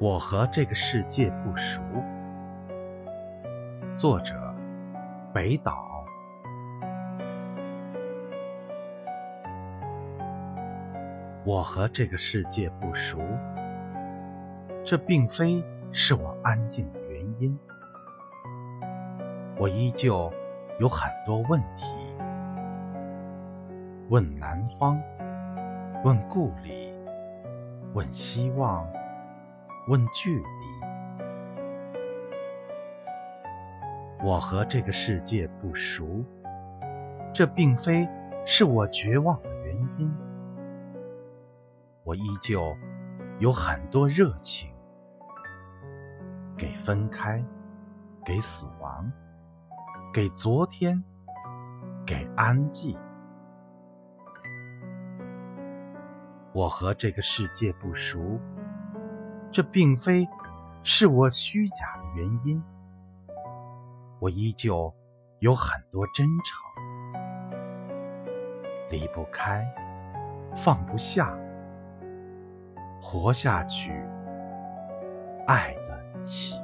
我和这个世界不熟。作者：北岛。我和这个世界不熟，这并非是我安静的原因。我依旧有很多问题，问南方，问故里，问希望。问距离，我和这个世界不熟，这并非是我绝望的原因。我依旧有很多热情，给分开，给死亡，给昨天，给安静。我和这个世界不熟。这并非是我虚假的原因，我依旧有很多真诚，离不开，放不下，活下去，爱得起。